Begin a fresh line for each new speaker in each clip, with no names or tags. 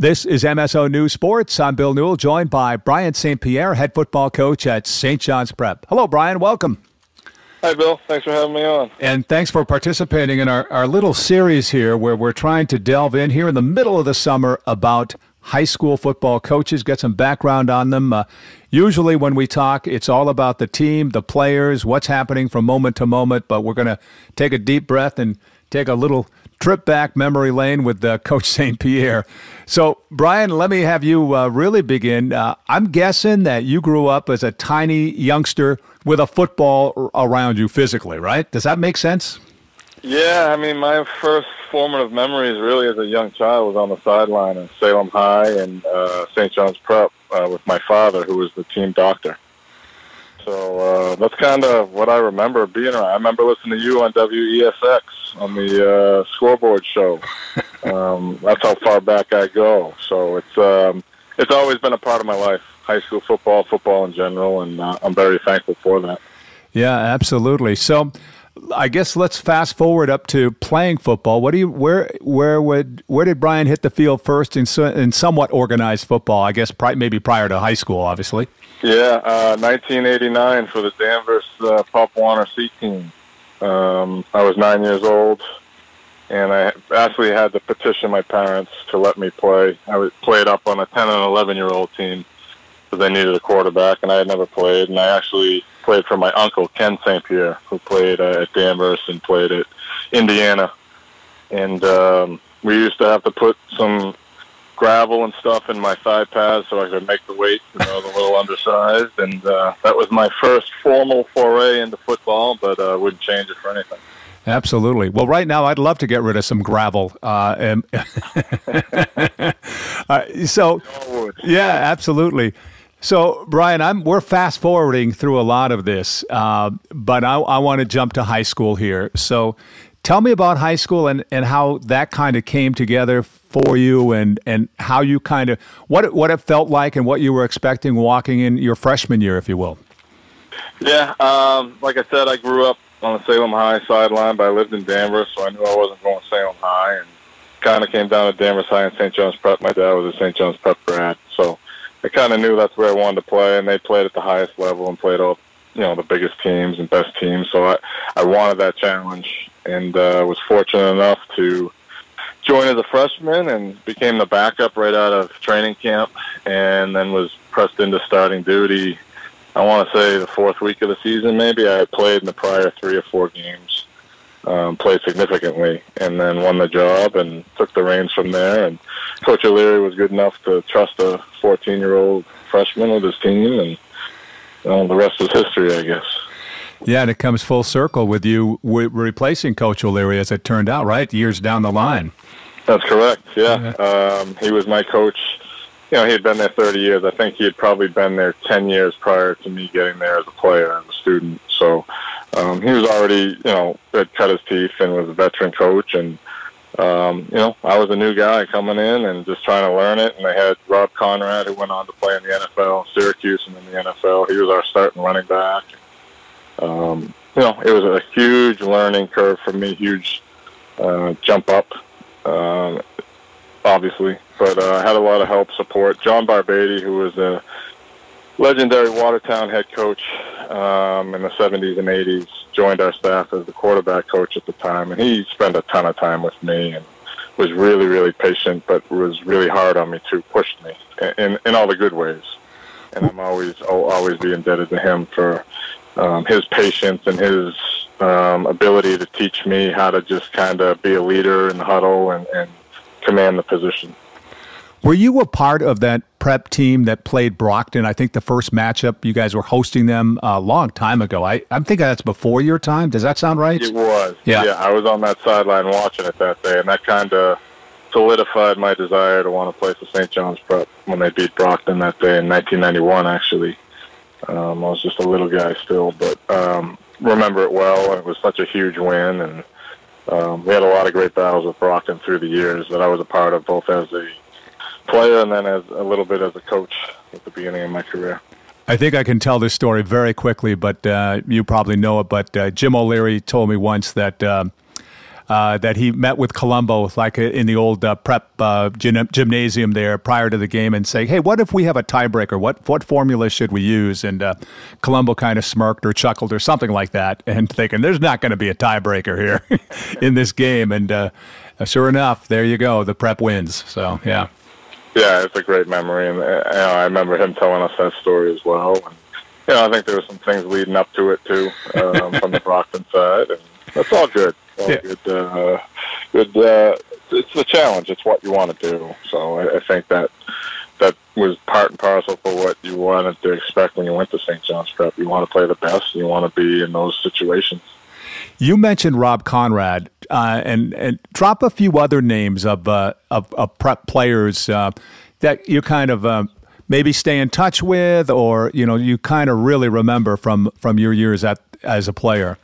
This is MSO News Sports. I'm Bill Newell, joined by Brian St. Pierre, head football coach at St. John's Prep. Hello, Brian. Welcome.
Hi, Bill. Thanks for having me on.
And thanks for participating in our, our little series here where we're trying to delve in here in the middle of the summer about high school football coaches, get some background on them. Uh, usually, when we talk, it's all about the team, the players, what's happening from moment to moment, but we're going to take a deep breath and take a little trip back memory lane with uh, Coach St. Pierre. So, Brian, let me have you uh, really begin. Uh, I'm guessing that you grew up as a tiny youngster with a football around you physically, right? Does that make sense?
Yeah, I mean, my first formative memories really as a young child was on the sideline at Salem High and uh, St. John's Prep uh, with my father, who was the team doctor. So uh, that's kind of what I remember being around. I remember listening to you on WESX on the uh, scoreboard show. Um, that's how far back I go. So it's um, it's always been a part of my life. High school football, football in general, and uh, I'm very thankful for that.
Yeah, absolutely. So, I guess let's fast forward up to playing football. What do you where where would where did Brian hit the field first in in somewhat organized football? I guess pri- maybe prior to high school, obviously.
Yeah, uh, 1989 for the Danvers uh, Pop Warner C team. Um, I was nine years old, and I actually had to petition my parents to let me play. I was played up on a 10 and 11 year old team because they needed a quarterback, and I had never played. And I actually played for my uncle Ken St. Pierre, who played uh, at Danvers and played at Indiana. And um, we used to have to put some gravel and stuff in my thigh pads so I could make the weight, you know, the little undersized. And uh, that was my first formal foray into football, but I uh, wouldn't change it for anything.
Absolutely. Well, right now, I'd love to get rid of some gravel. Uh, and uh, so, yeah, absolutely. So, Brian, I'm we're fast forwarding through a lot of this, uh, but I, I want to jump to high school here. So, tell me about high school and, and how that kind of came together for you and, and how you kind of what it, what it felt like and what you were expecting walking in your freshman year, if you will.
Yeah, um, like I said, I grew up on the Salem High sideline, but I lived in Danvers, so I knew I wasn't going to Salem High, and kind of came down to Danvers High and St. John's Prep. My dad was a St. John's Prep grad, so I kind of knew that's where I wanted to play, and they played at the highest level and played all you know the biggest teams and best teams. So I I wanted that challenge, and uh, was fortunate enough to joined as a freshman and became the backup right out of training camp, and then was pressed into starting duty. I want to say the fourth week of the season, maybe. I had played in the prior three or four games, um, played significantly, and then won the job and took the reins from there. And Coach O'Leary was good enough to trust a 14-year-old freshman with his team, and you know, the rest is history, I guess.
Yeah, and it comes full circle with you replacing Coach O'Leary, as it turned out, right? Years down the line.
That's correct. Yeah, um, he was my coach. You know, he had been there 30 years. I think he had probably been there 10 years prior to me getting there as a player and a student. So um, he was already, you know, had cut his teeth and was a veteran coach. And um, you know, I was a new guy coming in and just trying to learn it. And they had Rob Conrad, who went on to play in the NFL, Syracuse, and in the NFL. He was our starting running back. Um, you know, it was a huge learning curve for me, huge uh, jump up um, obviously. But uh, I had a lot of help, support. John Barbady, who was a legendary Watertown head coach um, in the 70s and 80s, joined our staff as the quarterback coach at the time, and he spent a ton of time with me and was really, really patient, but was really hard on me too, pushed me in in all the good ways. And I'm always I'll always be indebted to him for um, his patience and his um, ability to teach me how to just kind of be a leader in the huddle and, and command the position.
Were you a part of that prep team that played Brockton? I think the first matchup you guys were hosting them a long time ago. I, I'm thinking that's before your time. Does that sound right?
It was. Yeah. yeah I was on that sideline watching it that day, and that kind of solidified my desire to want to play for St. John's Prep when they beat Brockton that day in 1991, actually. Um, I was just a little guy still, but um, remember it well. It was such a huge win, and um, we had a lot of great battles with Brockton through the years that I was a part of, both as a player and then as a little bit as a coach at the beginning of my career.
I think I can tell this story very quickly, but uh, you probably know it. But uh, Jim O'Leary told me once that. Uh, uh, that he met with Colombo, like uh, in the old uh, prep gym- gymnasium there prior to the game, and say, "Hey, what if we have a tiebreaker? What what formula should we use?" And Colombo kind of smirked or chuckled or something like that, and thinking, "There's not going to be a tiebreaker here in this game." And sure enough, there you go. The prep wins. So yeah.
Yeah, it's a great memory, and you know, I remember him telling us that story as well. And, you know, I think there were some things leading up to it too um, from the Brockton side, and that's all good yeah. good, uh, good. Uh, it's a challenge. It's what you want to do. So I, I think that that was part and parcel for what you wanted to expect when you went to St. John's Prep. You want to play the best. You want to be in those situations.
You mentioned Rob Conrad, uh, and and drop a few other names of uh, of, of, prep players uh, that you kind of uh, maybe stay in touch with, or you know you kind of really remember from from your years at as a player.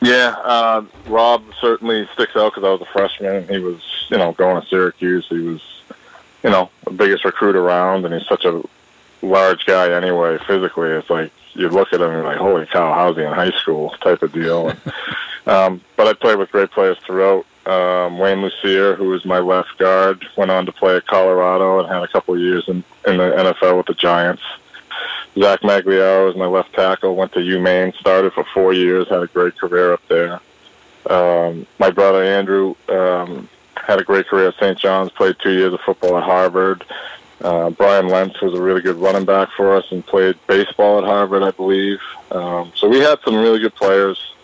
Yeah, uh, Rob certainly sticks out because I was a freshman. He was, you know, going to Syracuse. He was, you know, the biggest recruit around, and he's such a large guy anyway. Physically, it's like you look at him and like, "Holy cow, how's he in high school?" type of deal. And, um, but I played with great players throughout. Um, Wayne Lucier, who was my left guard, went on to play at Colorado and had a couple years in, in the NFL with the Giants. Zach Magliaro was my left tackle. Went to UMaine, started for four years, had a great career up there. Um, my brother Andrew um, had a great career at St. John's. Played two years of football at Harvard. Uh, Brian Lentz was a really good running back for us and played baseball at Harvard, I believe. Um, so we had some really good players,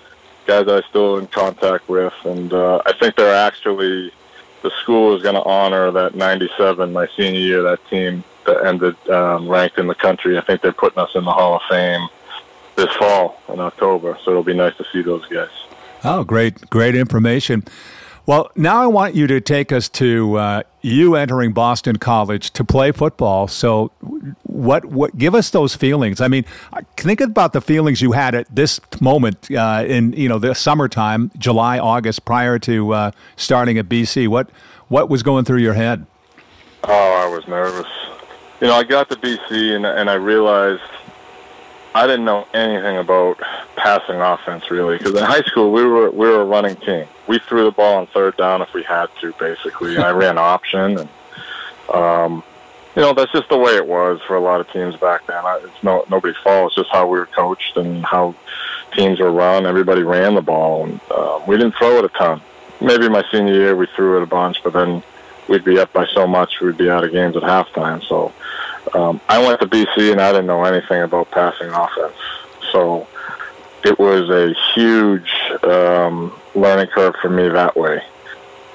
guys that I still in contact with, and uh, I think they're actually the school is going to honor that '97, my senior year, that team that ended um, ranked in the country. I think they're putting us in the Hall of Fame this fall in October, so it'll be nice to see those guys.
Oh, great, great information. Well, now I want you to take us to uh, you entering Boston College to play football. So, what, what, give us those feelings. I mean, think about the feelings you had at this moment uh, in you know the summertime, July, August, prior to uh, starting at BC. What, what was going through your head?
Oh, I was nervous you know, I got to BC and and I realized I didn't know anything about passing offense really because in high school we were we were a running team. We threw the ball on third down if we had to, basically. I ran option, and um, you know that's just the way it was for a lot of teams back then. It's no nobody's fault. It's just how we were coached and how teams were run. Everybody ran the ball, and uh, we didn't throw it a ton. Maybe my senior year we threw it a bunch, but then we'd be up by so much we'd be out of games at halftime. So um, I went to BC and I didn't know anything about passing offense. So it was a huge um, learning curve for me that way.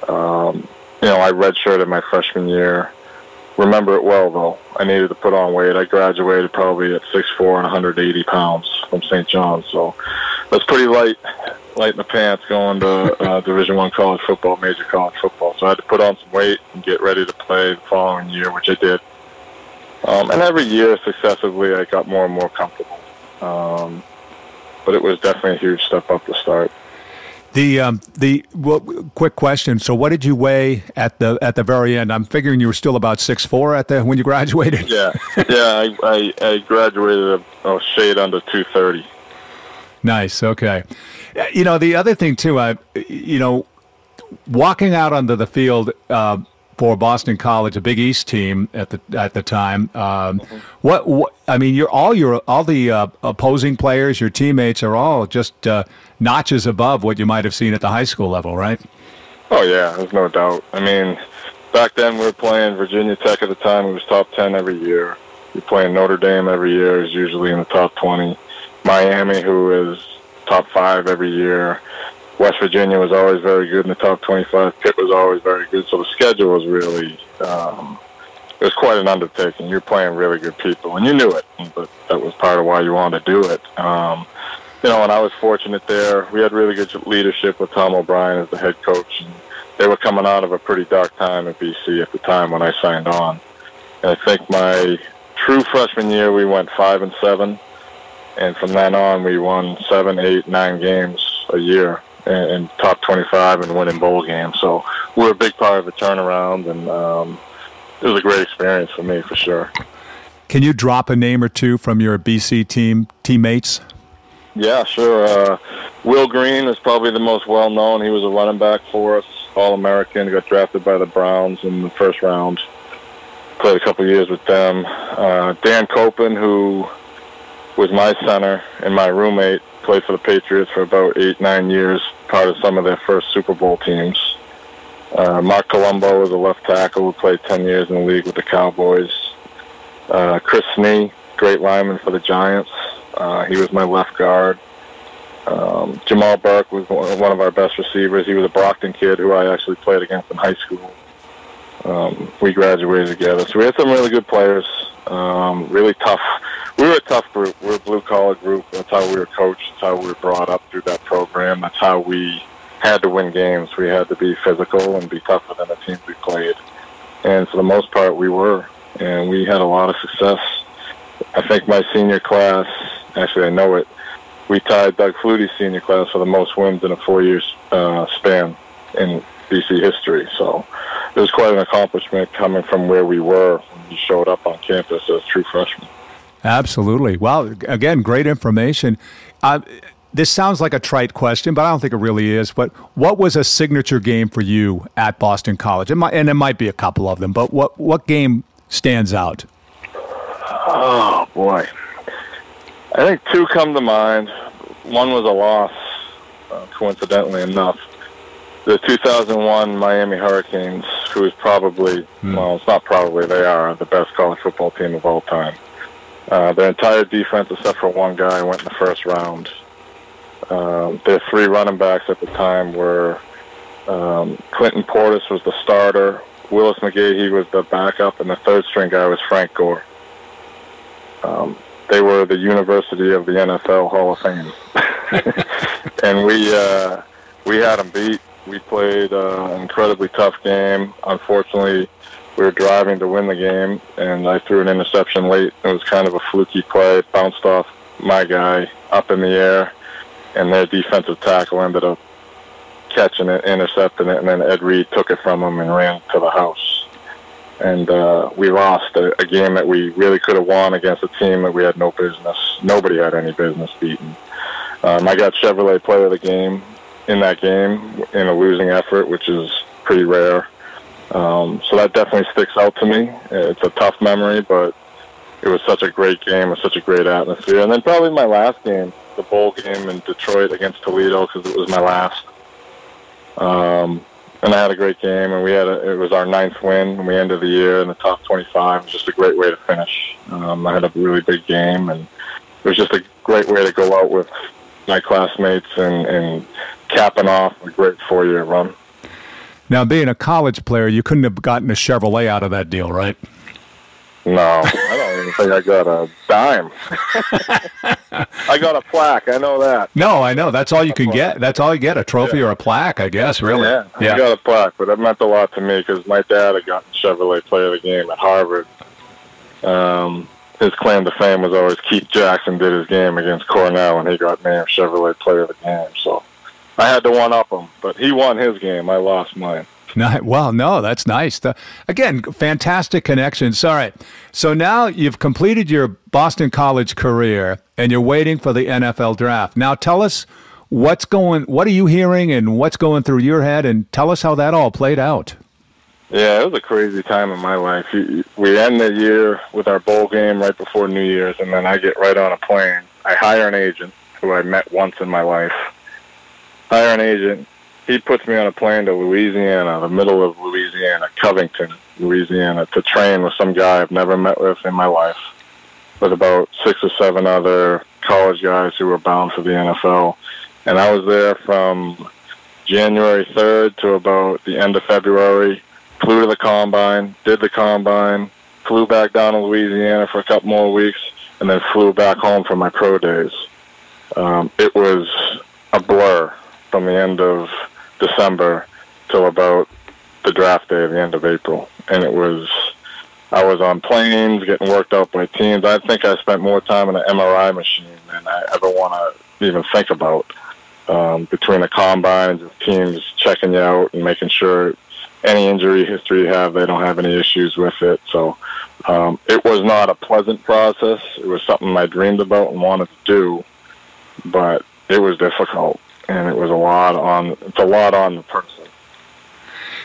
Um, you know, I redshirted my freshman year. Remember it well though. I needed to put on weight. I graduated probably at 6'4 and 180 pounds from St. John's, so that's pretty light light in the pants going to uh, Division One college football, major college football. So I had to put on some weight and get ready to play the following year, which I did. Um, and every year successively, I got more and more comfortable. Um, but it was definitely a huge step up to start.
The um, the well, quick question. So, what did you weigh at the at the very end? I'm figuring you were still about six four at the when you graduated.
Yeah, yeah. I, I, I graduated a, a shade under two thirty.
Nice. Okay. You know, the other thing too, I, you know, walking out onto the field uh, for Boston College, a Big East team at the at the time. Um, mm-hmm. what, what, I mean, you're all your all the uh, opposing players, your teammates are all just uh, notches above what you might have seen at the high school level, right?
Oh yeah, there's no doubt. I mean, back then we were playing Virginia Tech at the time. It was top ten every year. You're playing Notre Dame every year is usually in the top twenty. Miami, who is top five every year. West Virginia was always very good in the top 25. Pitt was always very good. So the schedule was really, um, it was quite an undertaking. You're playing really good people, and you knew it, but that was part of why you wanted to do it. Um, you know, and I was fortunate there. We had really good leadership with Tom O'Brien as the head coach, and they were coming out of a pretty dark time at BC at the time when I signed on. And I think my true freshman year, we went five and seven and from then on, we won seven, eight, nine games a year in, top 25 and winning bowl games. So we're a big part of the turnaround, and um, it was a great experience for me for sure.
Can you drop a name or two from your BC team teammates?
Yeah, sure. Uh, Will Green is probably the most well known. He was a running back for us, All American. Got drafted by the Browns in the first round. Played a couple years with them. Uh, Dan Koppen, who was my center and my roommate, played for the Patriots for about eight, nine years, part of some of their first Super Bowl teams. Uh, Marc Colombo was a left tackle who played 10 years in the league with the Cowboys. Uh, Chris Snee, great lineman for the Giants. Uh, he was my left guard. Um, Jamal Burke was one of our best receivers. He was a Brockton kid who I actually played against in high school. Um, we graduated together, so we had some really good players. Um, really tough. We were tough group. We were a blue collar group. That's how we were coached. That's how we were brought up through that program. That's how we had to win games. We had to be physical and be tougher than the teams we played. And for the most part, we were, and we had a lot of success. I think my senior class, actually, I know it we tied Doug Flutie's senior class for the most wins in a four-year uh, span in BC history. So it was quite an accomplishment coming from where we were when we showed up on campus as true freshmen.
Absolutely. Well, again, great information. Uh, this sounds like a trite question, but I don't think it really is. But what was a signature game for you at Boston College? It might, and it might be a couple of them, but what, what game stands out?
Oh, boy. I think two come to mind. One was a loss, uh, coincidentally enough. The 2001 Miami Hurricanes, who is probably, mm. well, it's not probably, they are the best college football team of all time. Uh, their entire defense, except for one guy, went in the first round. Um, their three running backs at the time were um, Clinton Portis was the starter, Willis McGahee was the backup, and the third string guy was Frank Gore. Um, they were the University of the NFL Hall of Fame, and we uh, we had them beat. We played uh, an incredibly tough game. Unfortunately, we were driving to win the game, and I threw an interception late. It was kind of a fluky play. It bounced off my guy up in the air, and their defensive tackle ended up catching it, intercepting it, and then Ed Reed took it from him and ran to the house and uh, we lost a, a game that we really could have won against a team that we had no business. Nobody had any business beating. Um, I got Chevrolet Player of the Game in that game in a losing effort, which is pretty rare. Um, so that definitely sticks out to me. It's a tough memory, but it was such a great game with such a great atmosphere. And then probably my last game, the bowl game in Detroit against Toledo, because it was my last. Um, and I had a great game, and we had a, it was our ninth win, and we ended the year in the top 25. It was just a great way to finish. Um, I had a really big game, and it was just a great way to go out with my classmates and, and capping off a great four-year run.
Now, being a college player, you couldn't have gotten a Chevrolet out of that deal, right?
No, I don't even think I got a dime. I got a plaque. I know that.
No, I know. That's all you can get. That's all you get—a trophy yeah. or a plaque, I guess. Really.
Yeah, yeah. I got a plaque, but it meant a lot to me because my dad had gotten Chevrolet Player of the Game at Harvard. Um, his claim to fame was always Keith Jackson did his game against Cornell, and he got named Chevrolet Player of the Game. So I had to one up him, but he won his game. I lost mine.
No, well, no, that's nice. The, again, fantastic connections. All right. So now you've completed your Boston College career and you're waiting for the NFL draft. Now tell us what's going what are you hearing and what's going through your head and tell us how that all played out.
Yeah, it was a crazy time in my life. We end the year with our bowl game right before New Year's and then I get right on a plane. I hire an agent who I met once in my life. Hire an agent he puts me on a plane to Louisiana, the middle of Louisiana, Covington, Louisiana, to train with some guy I've never met with in my life, with about six or seven other college guys who were bound for the NFL. And I was there from January 3rd to about the end of February. Flew to the combine, did the combine, flew back down to Louisiana for a couple more weeks, and then flew back home for my pro days. Um, it was a blur from the end of December till about the draft day at the end of April, and it was I was on planes getting worked out by teams. I think I spent more time in an MRI machine than I ever want to even think about. Um, between the combines, the teams checking you out and making sure any injury history you have, they don't have any issues with it. So um, it was not a pleasant process. It was something I dreamed about and wanted to do, but it was difficult and it was a lot on. It's a lot on the person.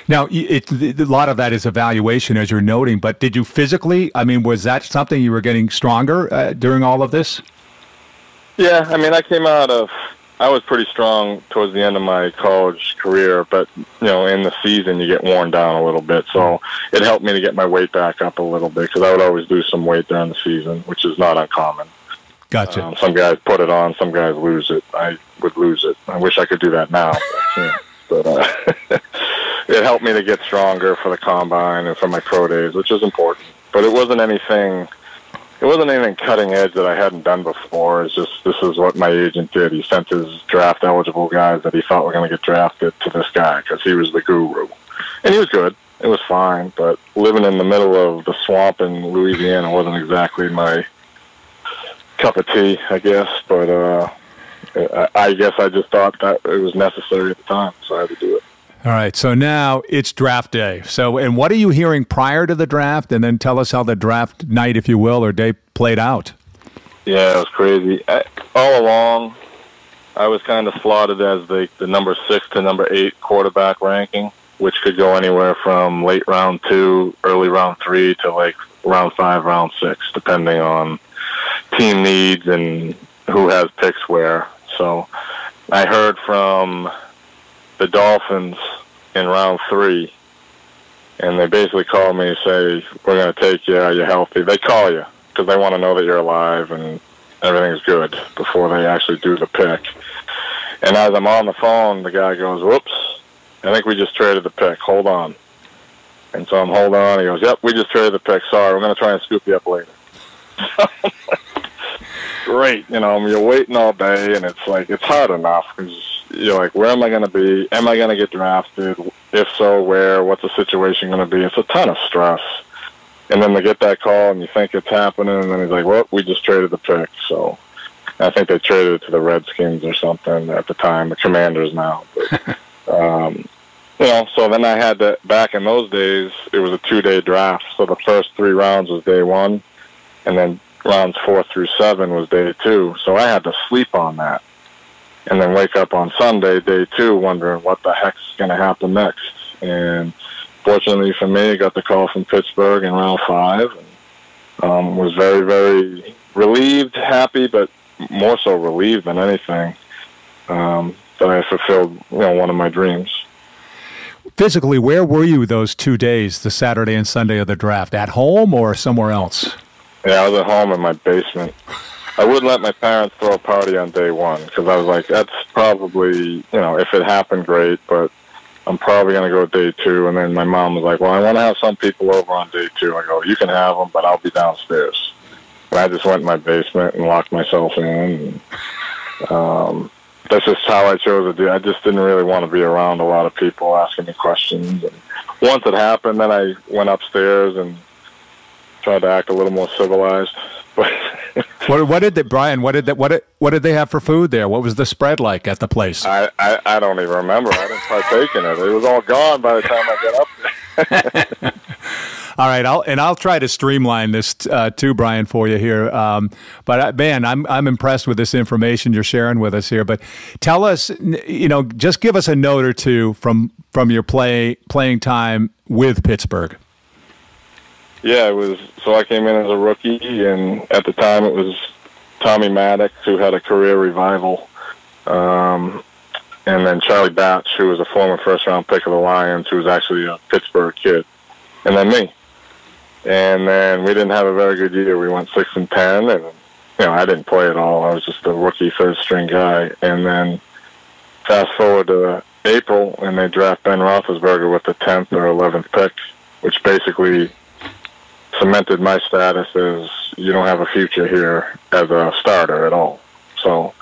Now, it, it, a lot of that is evaluation, as you're noting. But did you physically? I mean, was that something you were getting stronger uh, during all of this?
Yeah, I mean, I came out of. I was pretty strong towards the end of my college career, but you know, in the season you get worn down a little bit. So it helped me to get my weight back up a little bit because I would always lose some weight during the season, which is not uncommon.
Gotcha.
Um, some guys put it on, some guys lose it. I would lose it. I wish I could do that now, but, uh, it helped me to get stronger for the combine and for my pro days, which is important. But it wasn't anything. It wasn't anything cutting edge that I hadn't done before. It's just this is what my agent did. He sent his draft eligible guys that he thought were going to get drafted to this guy because he was the guru, and he was good. It was fine, but living in the middle of the swamp in Louisiana wasn't exactly my cup of tea, I guess. But uh, I guess I just thought that it was necessary at the time, so I had to do it.
All right, so now it's draft day. So, and what are you hearing prior to the draft? And then tell us how the draft night, if you will, or day played out.
Yeah, it was crazy. I, all along, I was kind of slotted as the, the number six to number eight quarterback ranking, which could go anywhere from late round two, early round three to like round five, round six, depending on team needs and who has picks where. So I heard from the Dolphins in round three, and they basically called me and say, "We're going to take you. Are you healthy?" They call you because they want to know that you're alive and everything's good before they actually do the pick. And as I'm on the phone, the guy goes, "Whoops! I think we just traded the pick. Hold on." And so I'm holding on. He goes, "Yep, we just traded the pick. Sorry, we're going to try and scoop you up later." Great, you know, you're waiting all day, and it's like it's hard enough because you're like, where am I going to be? Am I going to get drafted? If so, where? What's the situation going to be? It's a ton of stress. And then they get that call, and you think it's happening, and then he's like, well, we just traded the pick. So I think they traded it to the Redskins or something at the time, the Commanders now. But, um, you know, so then I had to, back in those days, it was a two day draft. So the first three rounds was day one, and then rounds four through seven was day two. So I had to sleep on that and then wake up on Sunday, day two, wondering what the heck's going to happen next. And fortunately for me, I got the call from Pittsburgh in round five, and um, was very, very relieved, happy, but more so relieved than anything um, that I fulfilled, you know, one of my dreams.
Physically, where were you those two days, the Saturday and Sunday of the draft? At home or somewhere else?
Yeah, I was at home in my basement. I wouldn't let my parents throw a party on day one because I was like, that's probably, you know, if it happened, great, but I'm probably going to go day two. And then my mom was like, well, I want to have some people over on day two. I go, you can have them, but I'll be downstairs. And I just went in my basement and locked myself in. And, um, that's just how I chose to do. I just didn't really want to be around a lot of people asking me questions. And once it happened, then I went upstairs and tried to act a little more civilized. But
what, what did they, Brian? What did they, what did, what did they have for food there? What was the spread like at the place?
I, I, I don't even remember. I didn't partake in it. It was all gone by the time I got up there.
all right, I'll and I'll try to streamline this uh, too, Brian, for you here. Um, but uh, man, I'm I'm impressed with this information you're sharing with us here. But tell us, you know, just give us a note or two from from your play playing time with Pittsburgh.
Yeah, it was. So I came in as a rookie, and at the time it was Tommy Maddox who had a career revival, um, and then Charlie Batch, who was a former first-round pick of the Lions, who was actually a Pittsburgh kid, and then me. And then we didn't have a very good year. We went six and ten, and you know I didn't play at all. I was just a rookie third-string guy. And then fast forward to April, and they draft Ben Roethlisberger with the tenth or eleventh pick, which basically cemented my status as you don't have a future here as a starter at all. So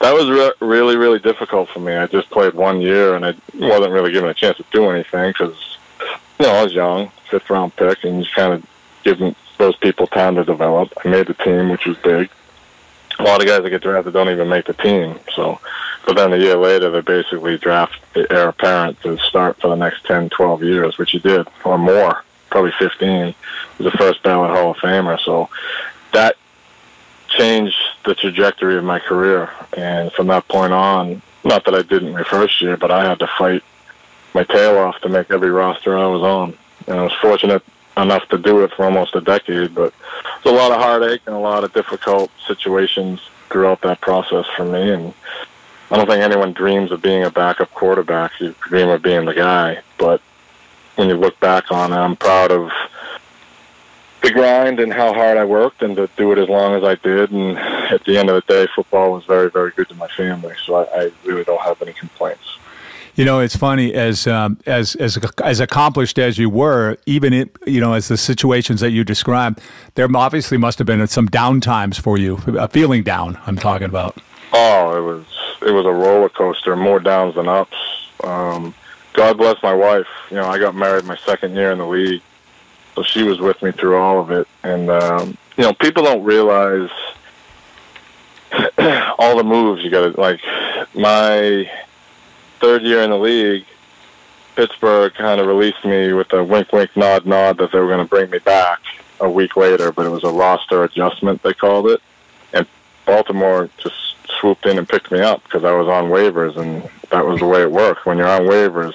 that was re- really, really difficult for me. I just played one year and I wasn't really given a chance to do anything because, you know, I was young, fifth round pick, and just kind of giving those people time to develop. I made the team, which was big. A lot of guys that get drafted don't even make the team. So, but then a year later, they basically draft the heir apparent to start for the next 10, 12 years, which he did, or more probably 15. was the first ballot Hall of Famer. So that changed the trajectory of my career. And from that point on, not that I didn't my first year, but I had to fight my tail off to make every roster I was on. And I was fortunate enough to do it for almost a decade, but it's a lot of heartache and a lot of difficult situations throughout that process for me. And I don't think anyone dreams of being a backup quarterback. You dream of being the guy, but when you look back on it, I'm proud of the grind and how hard I worked and to do it as long as I did. And at the end of the day, football was very, very good to my family. So I, I really don't have any complaints.
You know, it's funny as um, as as as accomplished as you were, even it, you know, as the situations that you described, there obviously must have been some down times for you, uh, feeling down. I'm talking about.
Oh, it was it was a roller coaster, more downs than ups. Um, God bless my wife. You know, I got married my second year in the league, so she was with me through all of it. And um, you know, people don't realize all the moves you got to like. My third year in the league, Pittsburgh kind of released me with a wink, wink, nod, nod that they were going to bring me back a week later, but it was a roster adjustment, they called it. And Baltimore just swooped in and picked me up because I was on waivers, and that was the way it worked. When you're on waivers,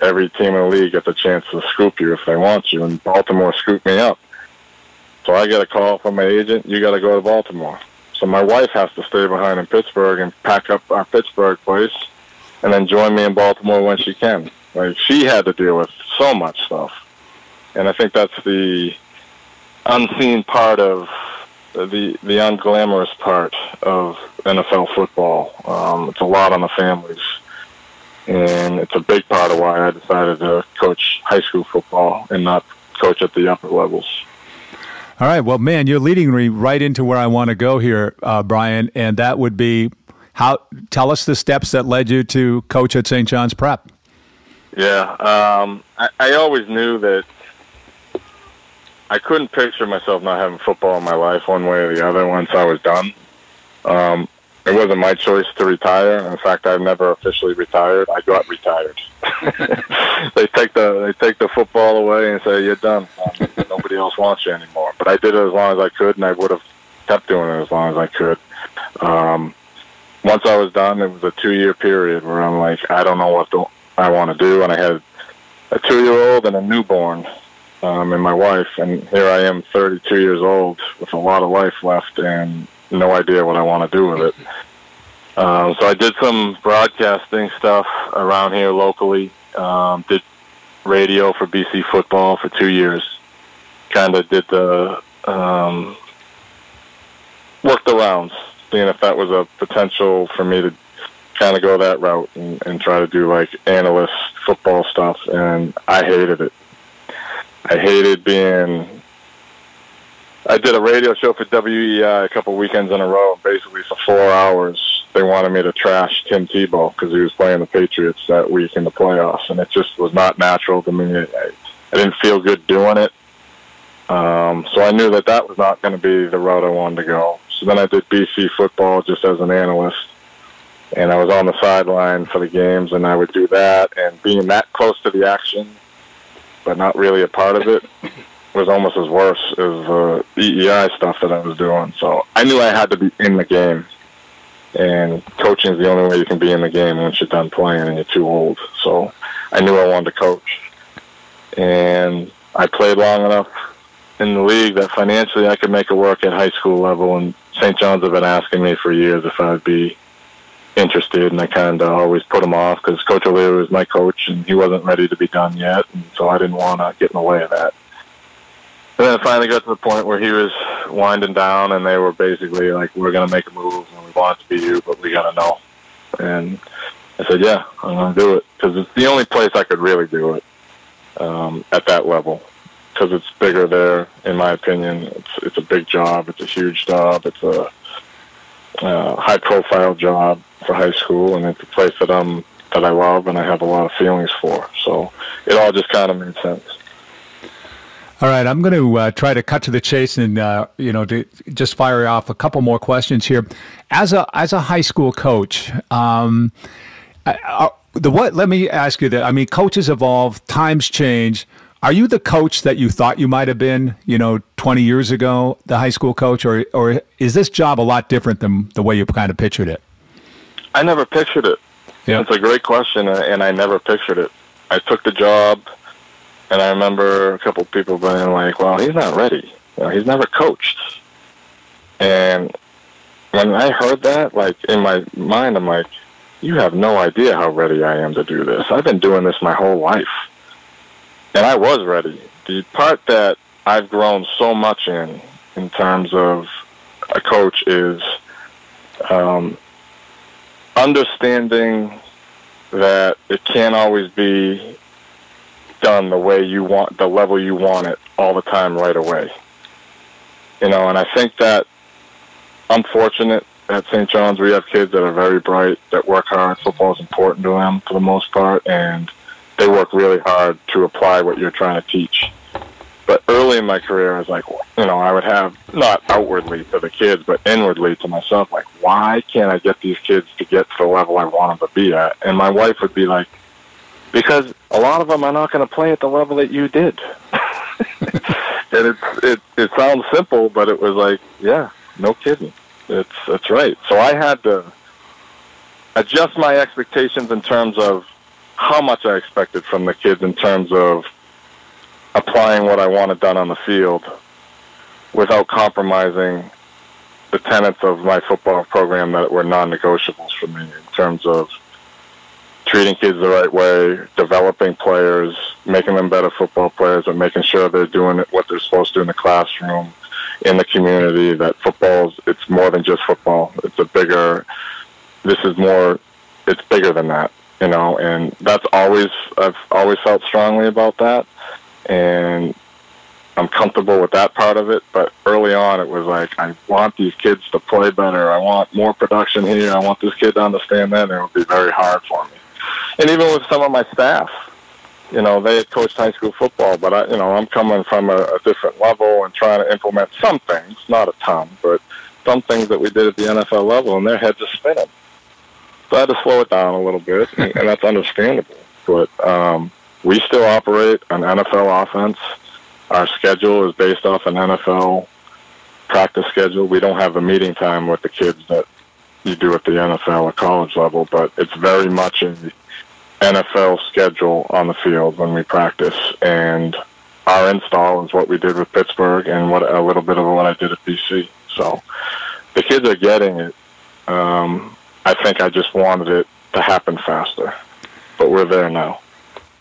every team in the league gets a chance to scoop you if they want you, and Baltimore scooped me up. So I get a call from my agent, you got to go to Baltimore. So my wife has to stay behind in Pittsburgh and pack up our Pittsburgh place and then join me in Baltimore when she can. Like she had to deal with so much stuff, and I think that's the unseen part of the the unglamorous part of NFL football. Um, it's a lot on the families, and it's a big part of why I decided to coach high school football and not coach at the upper levels.
All right, well, man, you're leading me right into where I want to go here, uh, Brian, and that would be how tell us the steps that led you to coach at St. John's Prep.
Yeah, um, I, I always knew that I couldn't picture myself not having football in my life one way or the other once I was done. Um, it wasn't my choice to retire. In fact, I've never officially retired. I got retired. they take the they take the football away and say you're done. Um, nobody else wants you anymore. But I did it as long as I could, and I would have kept doing it as long as I could. Um, once I was done, it was a two year period where I'm like, I don't know what to, I want to do, and I had a two year old and a newborn, um, and my wife, and here I am, 32 years old, with a lot of life left, and no idea what I want to do with it. Um, so I did some broadcasting stuff around here locally. Um, did radio for BC football for two years. Kind of did the um, worked the rounds seeing if that was a potential for me to kind of go that route and, and try to do like analyst football stuff. And I hated it. I hated being. I did a radio show for WEEI a couple weekends in a row. Basically, for four hours, they wanted me to trash Tim Tebow because he was playing the Patriots that week in the playoffs, and it just was not natural to me. I, I didn't feel good doing it. Um, so I knew that that was not going to be the route I wanted to go. So then I did BC football just as an analyst. And I was on the sideline for the games, and I would do that. And being that close to the action, but not really a part of it, was almost as worse as the EEI stuff that I was doing. So I knew I had to be in the game. And coaching is the only way you can be in the game once you're done playing and you're too old. So I knew I wanted to coach. And I played long enough in the league that financially I could make it work at high school level. And St. John's have been asking me for years if I'd be interested, and I kind of always put him off because Coach O'Leary was my coach, and he wasn't ready to be done yet, and so I didn't want to get in the way of that. And then it finally got to the point where he was winding down, and they were basically like, "We're going to make a move, and we want it to be you, but we got to know." And I said, "Yeah, I'm going to do it because it's the only place I could really do it um, at that level." because it's bigger there. In my opinion, it's it's a big job. It's a huge job. It's a uh, high profile job for high school, and it's a place that I'm that I love and I have a lot of feelings for. So it all just kind of made sense.
All right, I'm going to uh, try to cut to the chase and uh, you know just fire off a couple more questions here. As a as a high school coach, um, uh, the what? Let me ask you that. I mean, coaches evolve, times change. Are you the coach that you thought you might have been, you know, 20 years ago, the high school coach, or or is this job a lot different than the way you kind of pictured it?
I never pictured it. Yeah. It's a great question, uh, and I never pictured it. I took the job, and I remember a couple of people being like, "Well, he's not ready. You know, he's never coached." And when I heard that, like in my mind, I'm like, "You have no idea how ready I am to do this. I've been doing this my whole life, and I was ready." The part that I've grown so much in, in terms of a coach, is um, understanding that it can't always be done the way you want, the level you want it all the time right away. You know, and I think that unfortunate at St. John's we have kids that are very bright, that work hard. Football is important to them for the most part, and they work really hard to apply what you're trying to teach. But early in my career, I was like, you know, I would have not outwardly to the kids, but inwardly to myself, like, why can't I get these kids to get to the level I want them to be at? And my wife would be like, because a lot of them are not going to play at the level that you did. and it, it it sounds simple, but it was like, yeah, no kidding. It's that's right. So I had to adjust my expectations in terms of how much I expected from the kids in terms of applying what I wanted done on the field without compromising the tenets of my football program that were non-negotiables for me in terms of treating kids the right way, developing players, making them better football players, and making sure they're doing what they're supposed to in the classroom, in the community. That football's it's more than just football. It's a bigger. This is more. It's bigger than that, you know, and that's always I've always felt strongly about that and I'm comfortable with that part of it. But early on, it was like I want these kids to play better. I want more production here. I want this kid to understand that, and it would be very hard for me. And even with some of my staff, you know, they had coached high school football, but I, you know, I'm coming from a, a different level and trying to implement some things, not a ton, but some things that we did at the NFL level, and their heads are spinning. So I had to slow it down a little bit, and, that's understandable. But um, we still operate an NFL offense. Our schedule is based off an NFL practice schedule. We don't have the meeting time with the kids that you do at the NFL or college level, but it's very much a NFL schedule on the field when we practice. And our install is what we did with Pittsburgh and what a little bit of what I did at BC. So the kids are getting it. Um, I think I just wanted it to happen faster, but we're there now.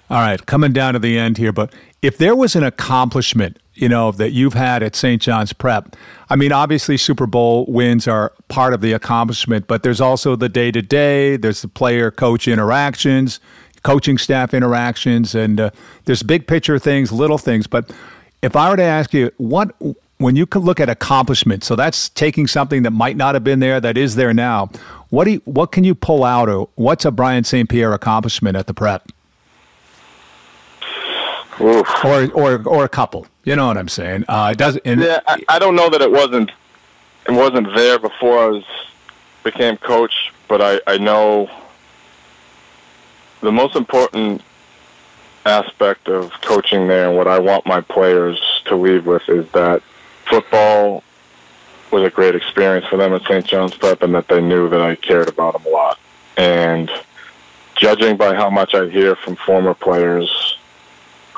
All right, coming down to the end here, but if there was an accomplishment, you know, that you've had at St. John's Prep, I mean, obviously Super Bowl wins are part of the accomplishment, but there's also the day to day, there's the player coach interactions, coaching staff interactions, and uh, there's big picture things, little things. But if I were to ask you, what when you can look at accomplishment, so that's taking something that might not have been there that is there now. What do you, what can you pull out, or what's a Brian St. Pierre accomplishment at the Prep?
Oof.
or or or a couple. You know what I'm saying? Uh, it doesn't.
yeah, I, I, don't know that it wasn't it wasn't there before I was became coach, but I I know the most important aspect of coaching there and what I want my players to leave with is that football was a great experience for them at St. John's Prep and that they knew that I cared about them a lot. And judging by how much I hear from former players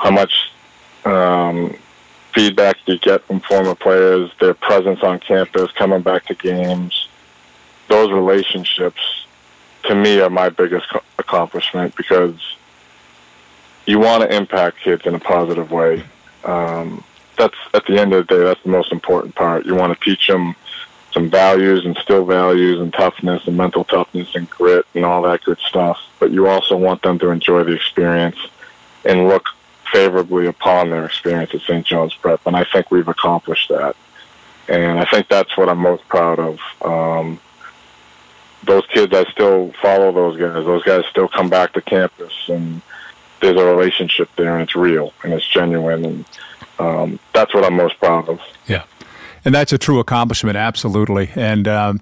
how much um, feedback you get from former players, their presence on campus, coming back to games. Those relationships, to me, are my biggest accomplishment because you want to impact kids in a positive way. Um, that's at the end of the day, that's the most important part. You want to teach them some values, and still values and toughness and mental toughness and grit and all that good stuff. But you also want them to enjoy the experience and look favorably upon their experience at St. John's Prep, and I think we've accomplished that. And I think that's what I'm most proud of. Um, those kids, I still follow those guys. Those guys still come back to campus, and there's a relationship there, and it's real and it's genuine, and um, that's what I'm most proud of.
Yeah, and that's a true accomplishment, absolutely. And um,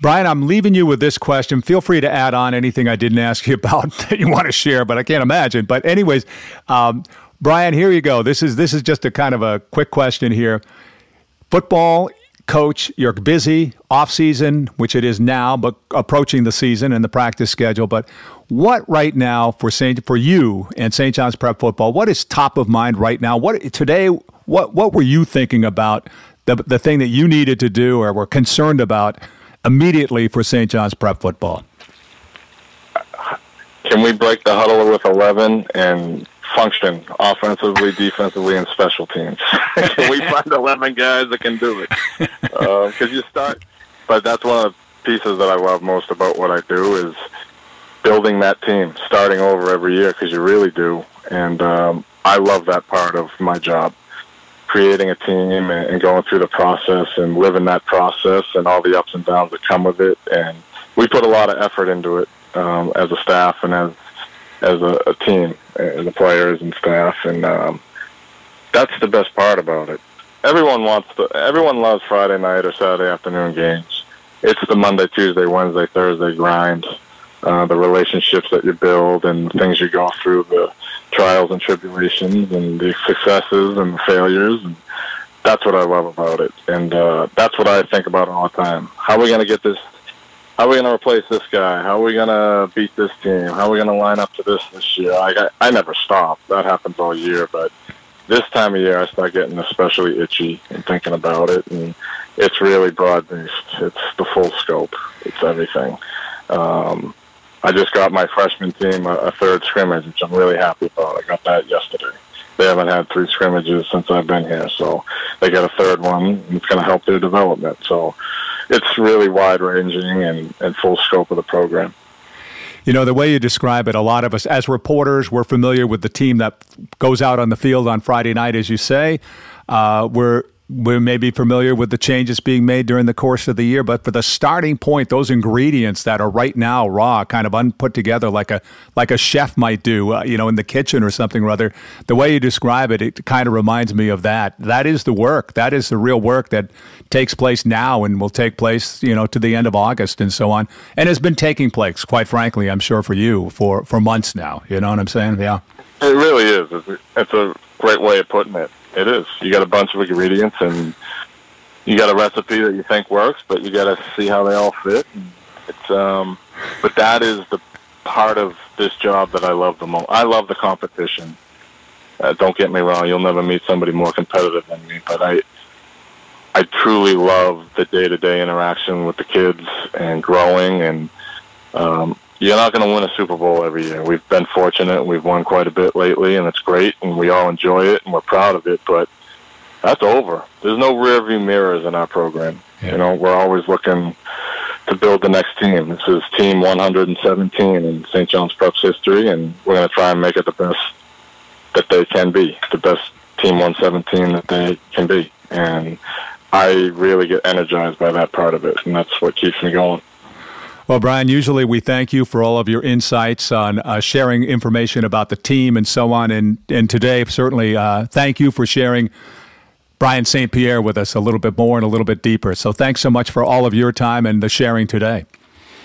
Brian, I'm leaving you with this question. Feel free to add on anything I didn't ask you about that you want to share, but I can't imagine. But anyways, um, Brian, here you go. This is this is just a kind of a quick question here. Football coach, you're busy off season, which it is now, but approaching the season and the practice schedule. But what right now for Saint for you and St. John's Prep football? What is top of mind right now? What today? What what were you thinking about the the thing that you needed to do or were concerned about immediately for St. John's Prep football?
Can we break the huddle with eleven and function offensively, defensively, and special teams. can we find 11 guys that can do it? Because uh, you start, but that's one of the pieces that I love most about what I do is building that team, starting over every year because you really do. And um, I love that part of my job, creating a team and, and going through the process and living that process and all the ups and downs that come with it. And we put a lot of effort into it um, as a staff and as as a, a team, the players and staff, and um, that's the best part about it. Everyone wants to. Everyone loves Friday night or Saturday afternoon games. It's the Monday, Tuesday, Wednesday, Thursday grind. Uh, the relationships that you build and the things you go through, the trials and tribulations, and the successes and the failures, and that's what I love about it. And uh, that's what I think about all the time. How are we going to get this how are we going to replace this guy? How are we going to beat this team? How are we going to line up to this this year? I, I, I never stop. That happens all year, but this time of year I start getting especially itchy and thinking about it, and it's really broad based. It's the full scope. It's everything. Um, I just got my freshman team a, a third scrimmage, which I'm really happy about. I got that yesterday. They haven't had three scrimmages since I've been here, so they got a third one. It's going to help their development. So it's really wide ranging and, and full scope of the program.
You know, the way you describe it, a lot of us as reporters, we're familiar with the team that goes out on the field on Friday night, as you say. Uh, we're we may be familiar with the changes being made during the course of the year, but for the starting point, those ingredients that are right now raw, kind of unput together like a like a chef might do, uh, you know, in the kitchen or something or other. The way you describe it, it kind of reminds me of that. That is the work. That is the real work that takes place now and will take place, you know, to the end of August and so on, and has been taking place, quite frankly, I'm sure for you for for months now. You know what I'm saying? Yeah.
It really is. It's a great way of putting it. It is. You got a bunch of ingredients, and you got a recipe that you think works, but you got to see how they all fit. It's um, but that is the part of this job that I love the most. I love the competition. Uh, don't get me wrong; you'll never meet somebody more competitive than me. But I, I truly love the day-to-day interaction with the kids and growing. And um, you're not going to win a Super Bowl every year. We've been fortunate; we've won quite a bit lately, and it's great, and we all enjoy it, and we're proud of it. But that's over. There's no rearview mirrors in our program. Yeah. You know, we're always looking to build the next team. This is team 117 in St. John's Prep's history, and we're going to try and make it the best that they can be, the best team 117 that they can be. And I really get energized by that part of it, and that's what keeps me going.
Well, Brian, usually we thank you for all of your insights on uh, sharing information about the team and so on. And, and today, certainly, uh, thank you for sharing Brian St. Pierre with us a little bit more and a little bit deeper. So thanks so much for all of your time and the sharing today.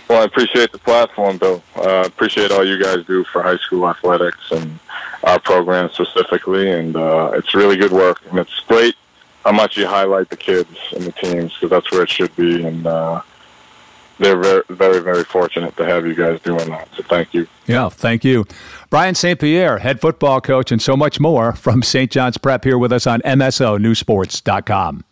Well, I appreciate the platform, Bill. Uh, appreciate all you guys do for high school athletics and our program specifically. And uh, it's really good work. And it's great how much you highlight the kids and the teams because that's where it should be. And uh, they're very, very, very fortunate to have you guys doing that. So thank you.
Yeah, thank you. Brian St. Pierre, head football coach, and so much more from St. John's Prep here with us on MSONewsports.com.